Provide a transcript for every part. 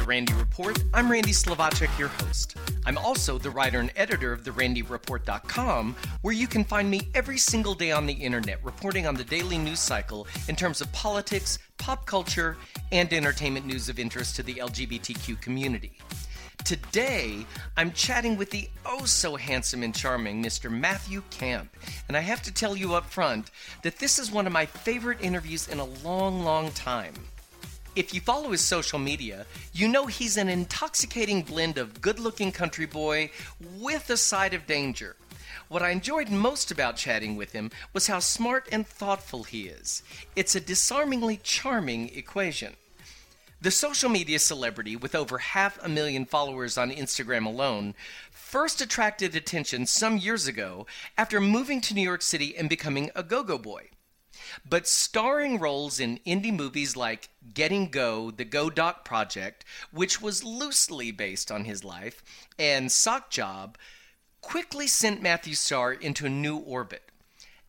The Randy Report. I'm Randy Slovacek, your host. I'm also the writer and editor of TheRandyReport.com, where you can find me every single day on the internet reporting on the daily news cycle in terms of politics, pop culture, and entertainment news of interest to the LGBTQ community. Today, I'm chatting with the oh so handsome and charming Mr. Matthew Camp, and I have to tell you up front that this is one of my favorite interviews in a long, long time. If you follow his social media, you know he's an intoxicating blend of good looking country boy with a side of danger. What I enjoyed most about chatting with him was how smart and thoughtful he is. It's a disarmingly charming equation. The social media celebrity, with over half a million followers on Instagram alone, first attracted attention some years ago after moving to New York City and becoming a go go boy. But starring roles in indie movies like Getting Go, The Go Doc Project, which was loosely based on his life, and Sock Job, quickly sent Matthew star into a new orbit.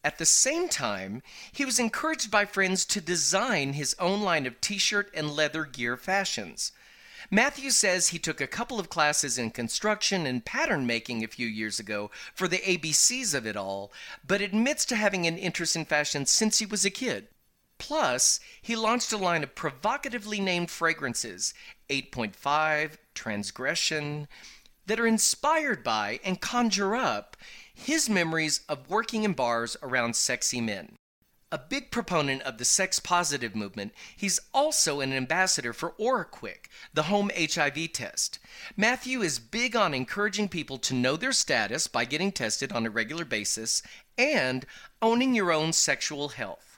At the same time, he was encouraged by friends to design his own line of t shirt and leather gear fashions. Matthew says he took a couple of classes in construction and pattern making a few years ago for the ABCs of it all, but admits to having an interest in fashion since he was a kid. Plus, he launched a line of provocatively named fragrances 8.5, Transgression that are inspired by and conjure up his memories of working in bars around sexy men. A big proponent of the sex positive movement, he's also an ambassador for OraQuick, the home HIV test. Matthew is big on encouraging people to know their status by getting tested on a regular basis and owning your own sexual health.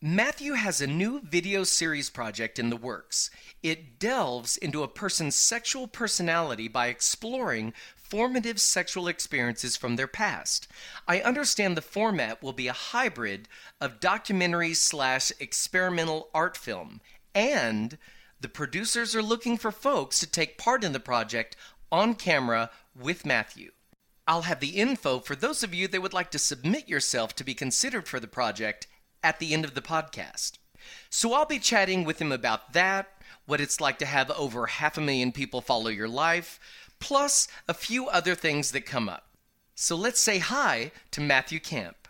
Matthew has a new video series project in the works. It delves into a person's sexual personality by exploring formative sexual experiences from their past. I understand the format will be a hybrid of documentary slash experimental art film, and the producers are looking for folks to take part in the project on camera with Matthew. I'll have the info for those of you that would like to submit yourself to be considered for the project at the end of the podcast. So I'll be chatting with him about that, what it's like to have over half a million people follow your life, plus a few other things that come up. So let's say hi to Matthew Camp.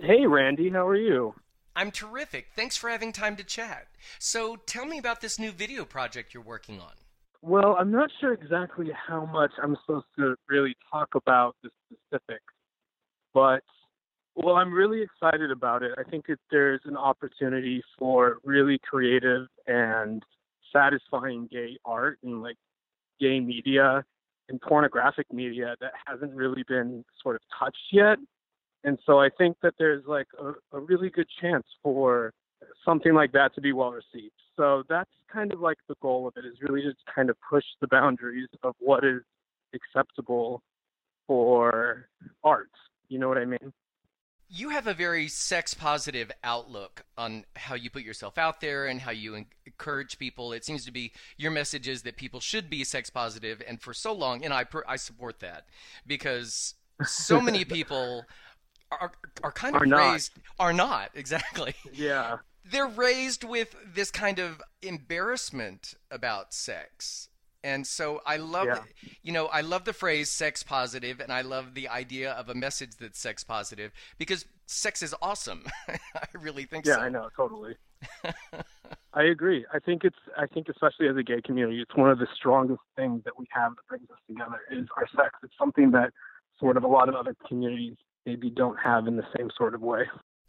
Hey, Randy, how are you? I'm terrific. Thanks for having time to chat. So tell me about this new video project you're working on. Well, I'm not sure exactly how much I'm supposed to really talk about the specifics, but well, I'm really excited about it. I think that there's an opportunity for really creative and satisfying gay art and like gay media and pornographic media that hasn't really been sort of touched yet. And so I think that there's like a, a really good chance for something like that to be well received. So that's kind of like the goal of it is really just kind of push the boundaries of what is acceptable for art. You know what I mean? You have a very sex positive outlook on how you put yourself out there and how you encourage people. It seems to be your message is that people should be sex positive, and for so long, and I I support that because so many people are are kind of are raised are not exactly. Yeah. They're raised with this kind of embarrassment about sex and so I love, yeah. you know, I love the phrase sex positive, and I love the idea of a message that's sex positive because sex is awesome. I really think yeah, so. Yeah, I know, totally. I agree. I think it's, I think especially as a gay community, it's one of the strongest things that we have that brings us together is our sex. It's something that sort of a lot of other communities maybe don't have in the same sort of way.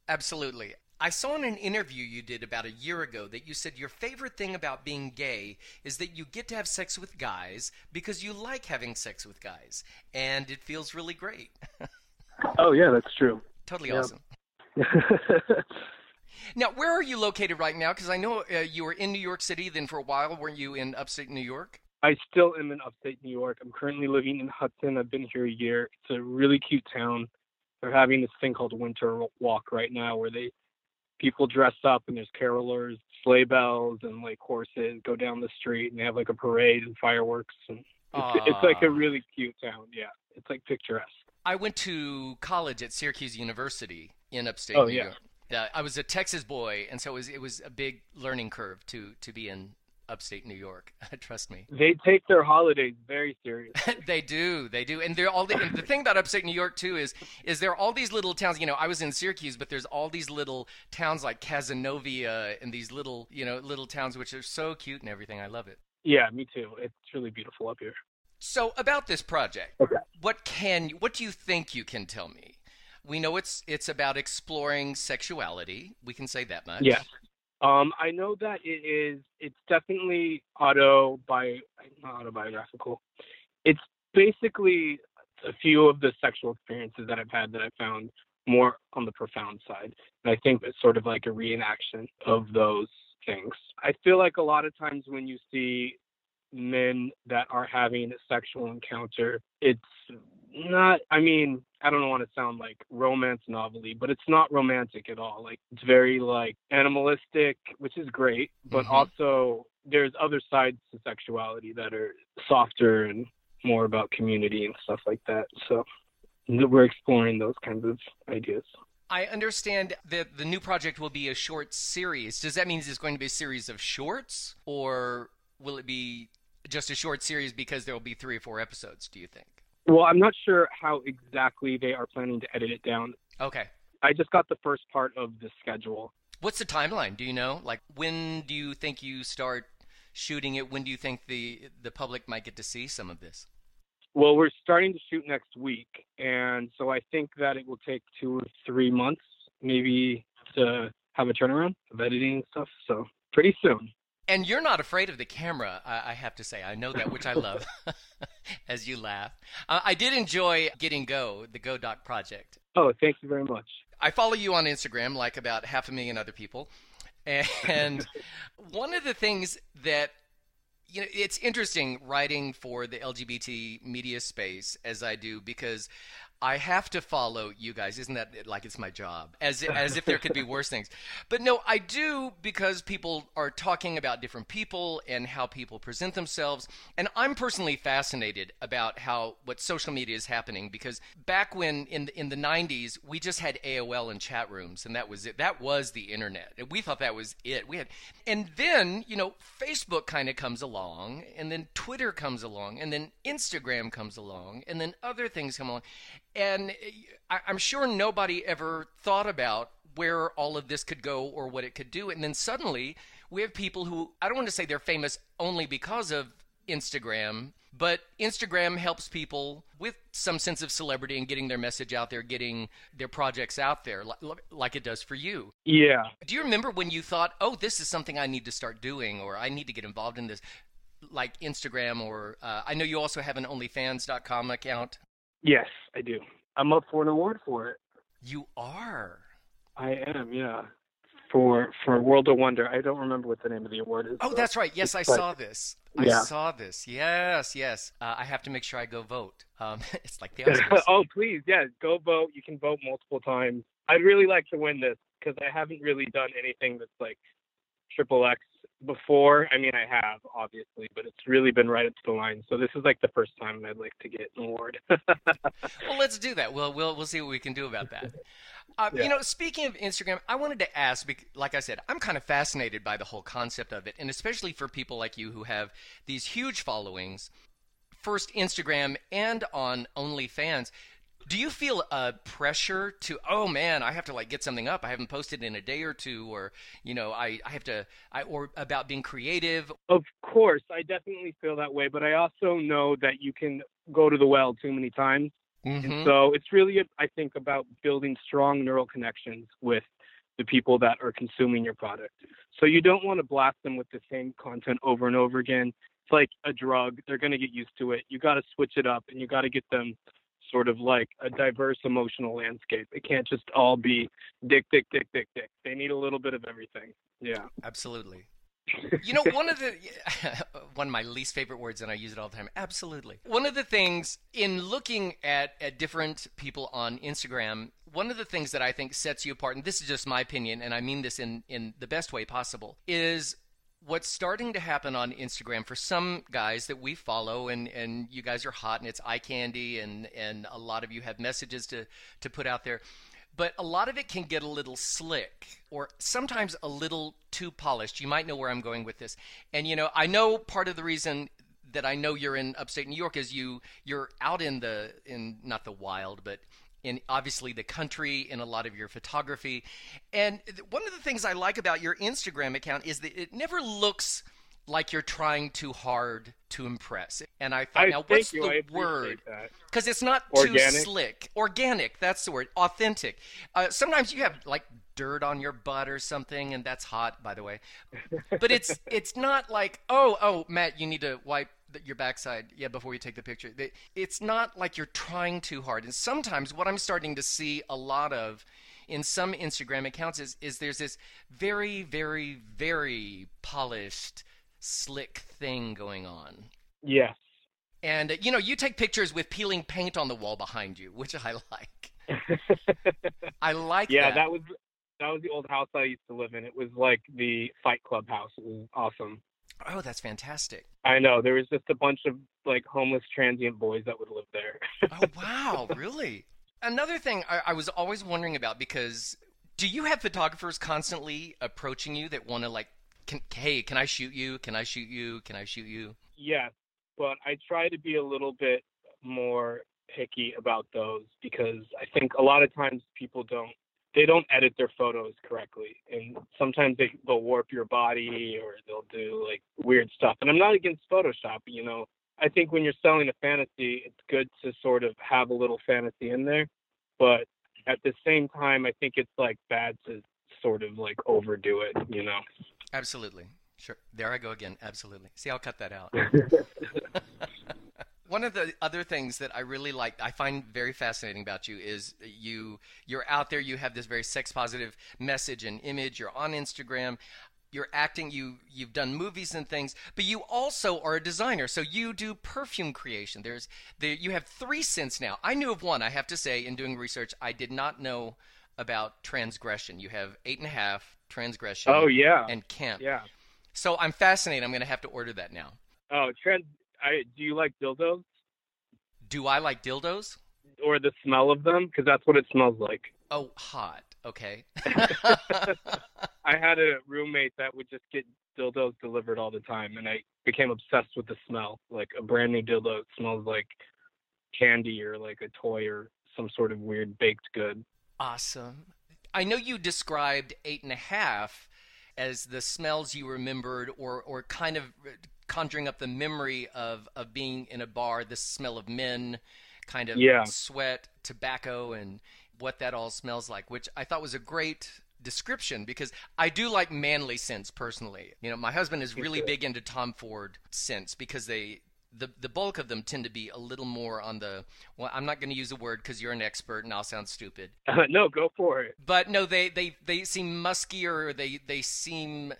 Absolutely. I saw in an interview you did about a year ago that you said your favorite thing about being gay is that you get to have sex with guys because you like having sex with guys, and it feels really great. oh, yeah, that's true. Totally awesome. now, where are you located right now? Because I know uh, you were in New York City, then for a while, weren't you in upstate New York? I still am in upstate New York. I'm currently living in Hudson. I've been here a year. It's a really cute town. They're having this thing called Winter Walk right now where they people dress up and there's carolers, sleigh bells, and like horses go down the street and they have like a parade and fireworks and it's, it's like a really cute town. Yeah, it's like picturesque. I went to college at Syracuse University in upstate oh, New yeah. York. Uh, I was a Texas boy, and so it was it was a big learning curve to to be in upstate New York. Trust me. They take their holidays very seriously. they do, they do, and they're all. The, the thing about upstate New York too is, is there are all these little towns. You know, I was in Syracuse, but there's all these little towns like Cazenovia and these little, you know, little towns which are so cute and everything. I love it. Yeah, me too. It's really beautiful up here. So about this project, okay. what can what do you think you can tell me? We know it's it's about exploring sexuality. We can say that much. Yes. Um, I know that it is. It's definitely auto by not autobiographical. It's basically a few of the sexual experiences that I've had that I found more on the profound side. And I think it's sort of like a reenaction of those things. I feel like a lot of times when you see men that are having a sexual encounter, it's not i mean i don't want to sound like romance novelty but it's not romantic at all like it's very like animalistic which is great but mm-hmm. also there's other sides to sexuality that are softer and more about community and stuff like that so we're exploring those kinds of ideas I understand that the new project will be a short series. Does that mean it's going to be a series of shorts, or will it be just a short series because there will be three or four episodes? Do you think? Well, I'm not sure how exactly they are planning to edit it down. Okay. I just got the first part of the schedule. What's the timeline? Do you know? Like, when do you think you start shooting it? When do you think the the public might get to see some of this? Well, we're starting to shoot next week, and so I think that it will take two or three months, maybe, to have a turnaround of editing and stuff. So pretty soon. And you're not afraid of the camera, I have to say. I know that, which I love, as you laugh. Uh, I did enjoy getting Go, the Go Doc project. Oh, thank you very much. I follow you on Instagram, like about half a million other people. And one of the things that you know, it's interesting writing for the LGBT media space as I do because I have to follow you guys. Isn't that like it's my job? As as if there could be worse things. But no, I do because people are talking about different people and how people present themselves. And I'm personally fascinated about how what social media is happening because back when in the, in the 90s we just had AOL and chat rooms and that was it. That was the internet. We thought that was it. We had and then, you know, Facebook kind of comes along and then Twitter comes along and then Instagram comes along and then other things come along and I, I'm sure nobody ever thought about where all of this could go or what it could do. And then suddenly we have people who, I don't want to say they're famous only because of Instagram, but Instagram helps people with some sense of celebrity and getting their message out there, getting their projects out there, like, like, it does for you. Yeah. Do you remember when you thought, oh, this is something I need to start doing or I need to get involved in this? Like Instagram, or uh, I know you also have an OnlyFans.com account. Yes, I do. I'm up for an award for it. You are. I am, yeah. For for World of Wonder. I don't remember what the name of the award is. Oh, that's right. Yes, I saw this. I yeah. saw this. Yes, yes. Uh, I have to make sure I go vote. Um, it's like the Oscars. oh, please, yeah, go vote. You can vote multiple times. I'd really like to win this because I haven't really done anything that's like triple X before. I mean, I have obviously, but it's really been right up to the line. So this is like the first time I'd like to get an award. well, let's do that. We'll we'll we'll see what we can do about that. Uh, yeah. You know, speaking of Instagram, I wanted to ask. Like I said, I'm kind of fascinated by the whole concept of it, and especially for people like you who have these huge followings. First Instagram and on OnlyFans do you feel a pressure to oh man i have to like get something up. I haven't posted in a day or two or you know i, I have to i or about being creative? Of course i definitely feel that way but i also know that you can go to the well too many times. Mm-hmm. and so it's really i think about building strong neural connections with the people that are consuming your product. So you don't want to blast them with the same content over and over again. It's like a drug. They're going to get used to it. You got to switch it up and you got to get them sort of like a diverse emotional landscape. It can't just all be dick, dick, dick, dick, dick. They need a little bit of everything. Yeah. Absolutely. you know, one of the one of my least favorite words, and I use it all the time. Absolutely. One of the things in looking at at different people on Instagram, one of the things that I think sets you apart, and this is just my opinion, and I mean this in in the best way possible, is what's starting to happen on Instagram for some guys that we follow, and, and you guys are hot and it's eye candy, and, and a lot of you have messages to, to put out there. but a lot of it can get a little slick or sometimes a little too polished. You might know where I'm going with this. And you know, I know part of the reason that I know you're in upstate New York is you you're out in the in not the wild, but in obviously the country in a lot of your photography. And one of the things I like about your Instagram account is that it never looks like you're trying too hard to impress. And I thought, I now what's you. the word? Because it's not Organic. too slick. Organic, that's the word. Authentic. Uh, sometimes you have like dirt on your butt or something, and that's hot, by the way. But it's it's not like, oh, oh, Matt, you need to wipe your backside, yeah, before you take the picture. It's not like you're trying too hard. And sometimes what I'm starting to see a lot of in some Instagram accounts is is there's this very, very, very polished slick thing going on. Yes. And uh, you know, you take pictures with peeling paint on the wall behind you, which I like. I like yeah, that. that was that was the old house I used to live in. It was like the Fight Club house. It was awesome. Oh, that's fantastic. I know. There was just a bunch of like homeless transient boys that would live there. oh wow, really? Another thing I, I was always wondering about because do you have photographers constantly approaching you that want to like can, hey, can I shoot you? Can I shoot you? Can I shoot you? Yes, but I try to be a little bit more picky about those because I think a lot of times people don't they don't edit their photos correctly and sometimes they, they'll warp your body or they'll do like weird stuff and i'm not against photoshop you know i think when you're selling a fantasy it's good to sort of have a little fantasy in there but at the same time i think it's like bad to sort of like overdo it you know Absolutely. Sure. There I go again. Absolutely. See, I'll cut that out. One of the other things that I really like, I find very fascinating about you is you you're out there. You have this very sex positive message and image. You're on Instagram. You're acting. You you've done movies and things, but you also are a designer. So you do perfume creation. There's there you have three scents now. I knew of one. I have to say, in doing research, I did not know about transgression. You have eight and a half, transgression. Oh yeah. And camp. Yeah. So I'm fascinated. I'm going to have to order that now. Oh, trans. I do you like dildos? Do I like dildos? Or the smell of them? Because that's what it smells like. Oh, hot. Okay. I had a roommate that would just get dildos delivered all the time, and I became obsessed with the smell. Like a brand new dildo smells like candy or like a toy or some sort of weird baked good. Awesome. I know you described eight and a half as the smells you remembered, or or kind of conjuring up the memory of of being in a bar, the smell of men, kind of yeah. sweat, tobacco, and what that all smells like, which I thought was a great description because I do like manly scents personally. You know, my husband is really big into Tom Ford scents because they the the bulk of them tend to be a little more on the well i'm not going to use a word because you're an expert and i'll sound stupid uh, no go for it but no they they they seem muskier or they they seem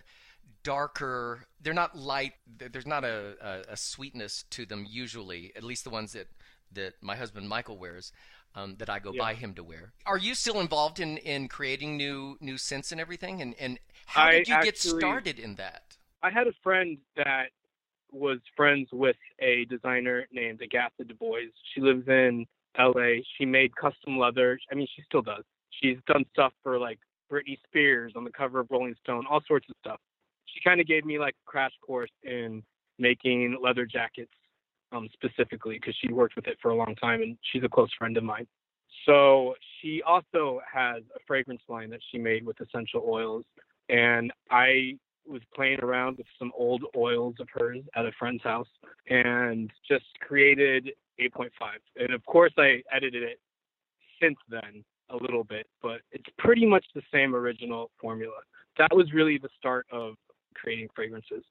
darker they're not light there's not a, a, a sweetness to them usually at least the ones that that my husband michael wears um, that I go yeah. by him to wear. Are you still involved in, in creating new new scents and everything? And and how did you actually, get started in that? I had a friend that was friends with a designer named Agatha Du Bois. She lives in LA. She made custom leather. I mean, she still does. She's done stuff for like Britney Spears on the cover of Rolling Stone, all sorts of stuff. She kind of gave me like a crash course in making leather jackets um, specifically because she worked with it for a long time and she's a close friend of mine. So she also has a fragrance line that she made with essential oils. And I was playing around with some old oils of hers at a friend's house and just created 8.5. And of course, I edited it since then a little bit, but it's pretty much the same original formula. That was really the start of creating fragrances.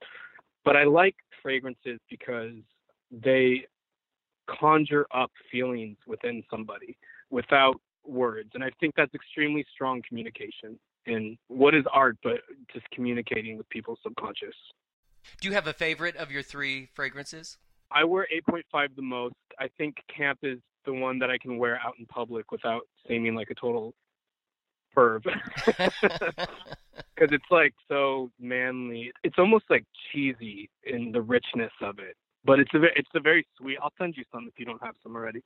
But I like fragrances because they conjure up feelings within somebody without words. And I think that's extremely strong communication in what is art, but just communicating with people's subconscious. Do you have a favorite of your three fragrances? I wear 8.5 the most. I think Camp is the one that I can wear out in public without seeming like a total perv. Because it's like so manly. It's almost like cheesy in the richness of it, but it's a it's a very sweet. I'll send you some if you don't have some already.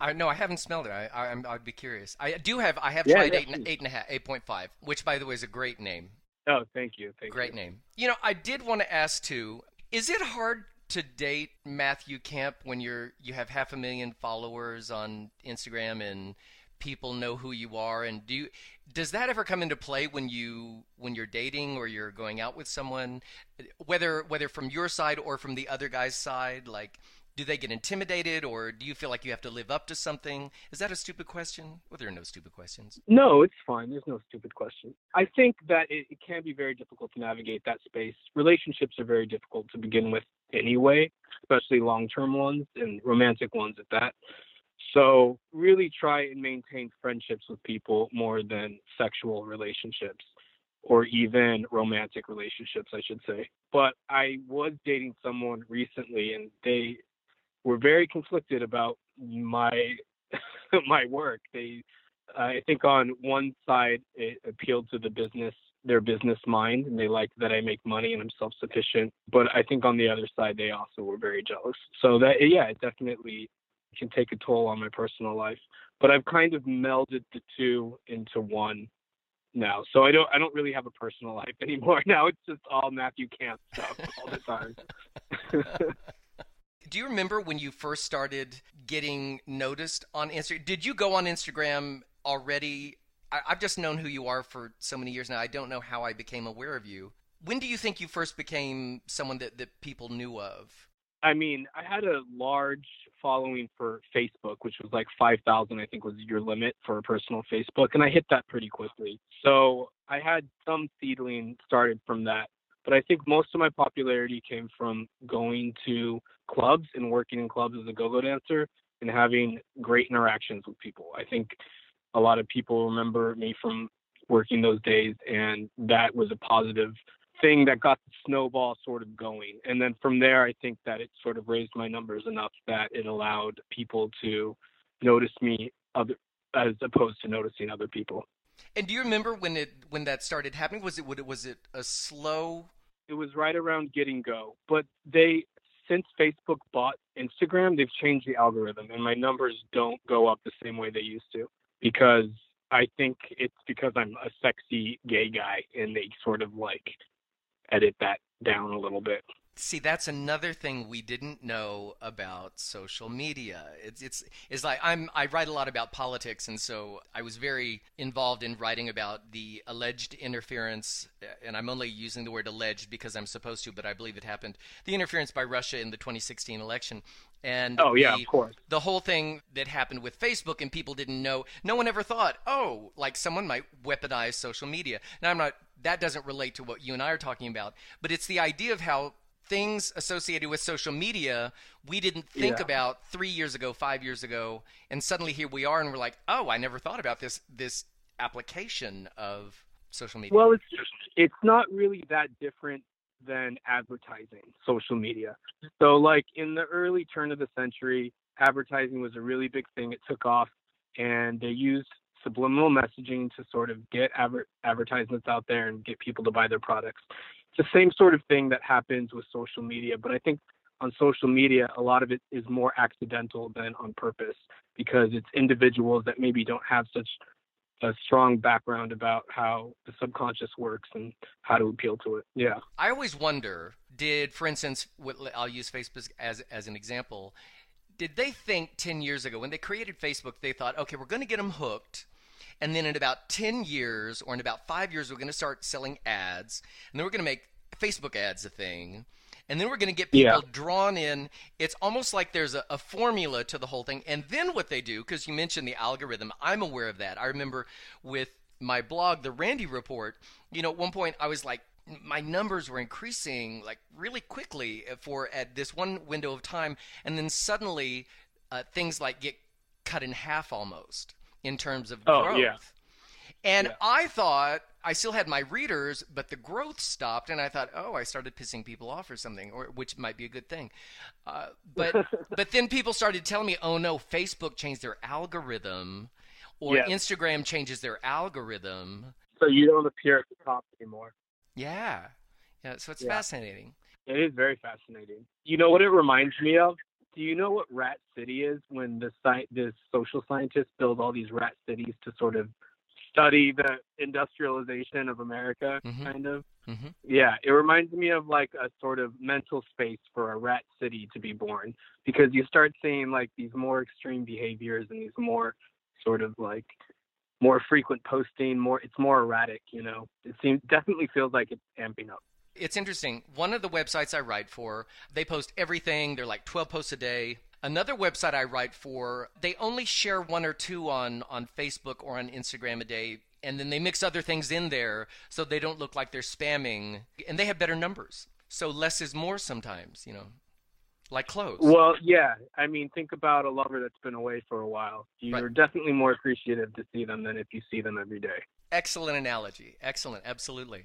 I no, I haven't smelled it. I, I would be curious. I do have. I have Yeah, tried yeah, eight, and- eight and a half, eight point five, which by the way is a great name. Oh, thank you. Thank Great you. name. You know, I did want to ask too. Is it hard to date Matthew Camp when you're you have half a million followers on Instagram and people know who you are? And do you, does that ever come into play when you when you're dating or you're going out with someone, whether whether from your side or from the other guy's side? Like, do they get intimidated or do you feel like you have to live up to something? Is that a stupid question? Well, there are no stupid questions. No, it's fine. There's no stupid question. I think that it, it can be very difficult to navigate that space. Relationships are very difficult to begin with anyway, especially long term ones and romantic ones at that. So, really try and maintain friendships with people more than sexual relationships or even romantic relationships, I should say. But I was dating someone recently and they were very conflicted about my my work. They I think on one side it appealed to the business their business mind and they liked that I make money and I'm self sufficient. But I think on the other side they also were very jealous. So that yeah, it definitely can take a toll on my personal life. But I've kind of melded the two into one now. So I don't I don't really have a personal life anymore. Now it's just all Matthew Camp stuff all the time. Do you remember when you first started getting noticed on Instagram? Did you go on Instagram already? I, I've just known who you are for so many years now. I don't know how I became aware of you. When do you think you first became someone that, that people knew of? I mean, I had a large following for Facebook, which was like 5,000, I think was your limit for a personal Facebook, and I hit that pretty quickly. So I had some seedling started from that. But I think most of my popularity came from going to clubs and working in clubs as a go go dancer and having great interactions with people. I think a lot of people remember me from working those days, and that was a positive thing that got the snowball sort of going. And then from there, I think that it sort of raised my numbers enough that it allowed people to notice me other as opposed to noticing other people. And do you remember when it when that started happening? Was it was it a slow? It was right around getting go, but they since Facebook bought Instagram, they've changed the algorithm, and my numbers don't go up the same way they used to because I think it's because I'm a sexy gay guy, and they sort of like edit that down a little bit. See, that's another thing we didn't know about social media. It's it's it's like I'm I write a lot about politics, and so I was very involved in writing about the alleged interference, uh, and I'm only using the word alleged because I'm supposed to, but I believe it happened. The interference by Russia in the 2016 election, and Oh yeah, the, of course. the whole thing that happened with Facebook and people didn't know. No one ever thought, oh, like someone might weaponize social media. Now I'm not. That doesn't relate to what you and I are talking about, but it's the idea of how things associated with social media we didn't think Yeah. about three years ago, five years ago, and suddenly here we are, and we're like, oh, I never thought about this this application of social media. Well, it's it's not really that different than advertising, social media. So, like in the early turn of the century, advertising was a really big thing. It took off, and they used subliminal messaging to sort of get adver- advertisements out there and get people to buy their products. It's the same sort of thing that happens with social media, but I think on social media, a lot of it is more accidental than on purpose because it's individuals that maybe don't have such a strong background about how the subconscious works and how to appeal to it. Yeah. I always wonder did, for instance, I'll use Facebook as, as an example. Did they think 10 years ago, when they created Facebook, they thought, okay, we're going to get them hooked. And then in about 10 years or in about five years, we're going to start selling ads. And then we're going to make Facebook ads a thing. And then we're going to get people Yeah. drawn in. It's almost like there's a, a formula to the whole thing. And then what they do, because you mentioned the algorithm, I'm aware of that. I remember with my blog, The Randy Report, you know, at one point I was like, my numbers were increasing like really quickly for at this one window of time. And then suddenly uh, things like get cut in half almost in terms of Oh, growth. yeah. And Yeah. I thought I still had my readers, but the growth stopped, and I thought, oh, I started pissing people off or something, or which might be a good thing. Uh, but but then people started telling me, oh no, Facebook changed their algorithm, or Yeah. Instagram changes their algorithm. So you don't appear at the top anymore. Yeah, yeah. So it's Yeah. fascinating. It is very fascinating. You know what it reminds me of? Do you know what Rat City is? When the sci- the social scientists build all these rat cities to sort of study the industrialization of America, Mhm. kind of. Mm-hmm. Yeah, it reminds me of like a sort of mental space for a rat city to be born because you start seeing like these more extreme behaviors and these more sort of like more frequent posting, more it's more erratic, you know. It seems definitely feels like it's amping up. It's interesting. One of the websites I write for, they post everything. They're like 12 posts a day. Another website I write for, they only share one or two on, on Facebook or on Instagram a day, and then they mix other things in there so they don't look like they're spamming, and they have better numbers. So less is more sometimes, you know, like clothes. Well, yeah. I mean, think about a lover that's been away for a while. You're Right. definitely more appreciative to see them than if you see them every day. Excellent analogy. Excellent. Absolutely.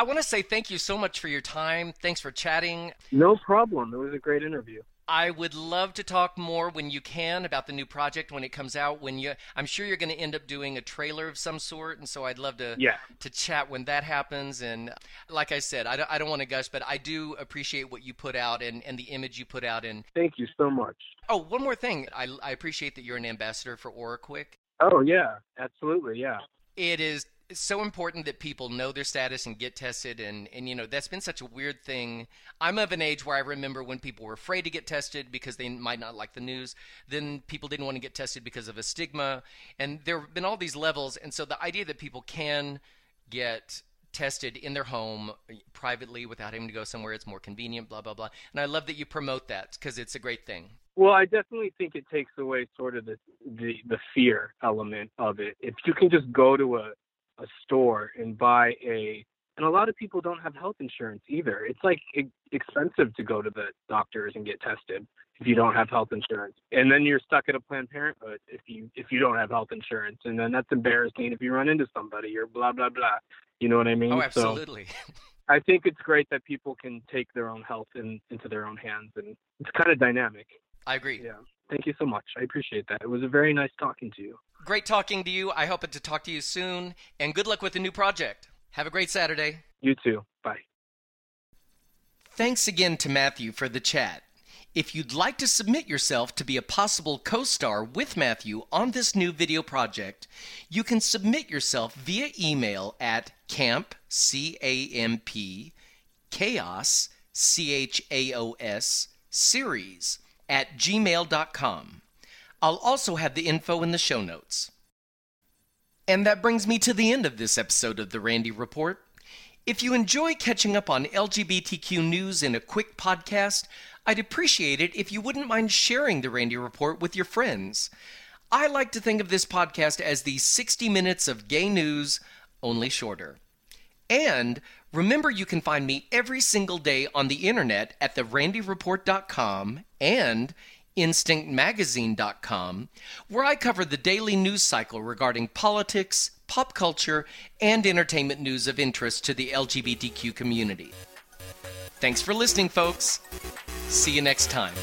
I want to say thank you so much for your time. Thanks for chatting. No problem. It was a great interview. I would love to talk more when you can about the new project when it comes out. When you, I'm sure you're going to end up doing a trailer of some sort, and so I'd love to Yeah. to chat when that happens. And like I said, I don't, I don't want to gush, but I do appreciate what you put out and, and the image you put out. And Thank you so much. oh, one more thing, I, I appreciate that you're an ambassador for OraQuick. Oh yeah, absolutely. Yeah. it is so important that people know their status and get tested and and you know that's been such a weird thing. I'm of an age where i remember when people were afraid to get tested because they might not like the news. Then people didn't want to get tested because of a stigma. And there have been all these levels. And so the idea that people can get tested in their home eh, privately without having to go somewhere it's more convenient blah blah blah. And i love that you promote that because it's a great thing. Well, I definitely think it takes away sort of the the, the fear element of it. If you can just go to a, a store and buy a and a lot of people don't have health insurance either. It's like expensive to go to the doctors and get tested if you don't have health insurance. And then you're stuck at a Planned Parenthood if you if you don't have health insurance. And then that's embarrassing if you run into somebody or blah blah blah. You know what I mean? oh So absolutely I think it's great that people can take their own health in, into their own hands and it's kind of dynamic. i agree Yeah. Thank you so much. I appreciate that. It was a very nice talking to you. Great talking to you. I hope to talk to you soon. And good luck with the new project. Have a great Saturday. You too. Bye. Thanks again to Matthew for the chat. If you'd like to submit yourself to be a possible co star with Matthew on this new video project, you can submit yourself via email at camp, C A M P, chaos, C H A O S, series at gmail.com. I'll also have the info in the show notes. And that brings me to the end of this episode of the Randy Report. If you enjoy catching up on LGBTQ news in a quick podcast, I'd appreciate it if you wouldn't mind sharing the Randy Report with your friends. I like to think of this podcast as the 60 minutes of gay news, only shorter. And remember, you can find me every single day on the internet at therandyreport.com and instinctmagazine.com, where I cover the daily news cycle regarding politics, pop culture, and entertainment news of interest to the LGBTQ community. Thanks for listening, folks. See you next time.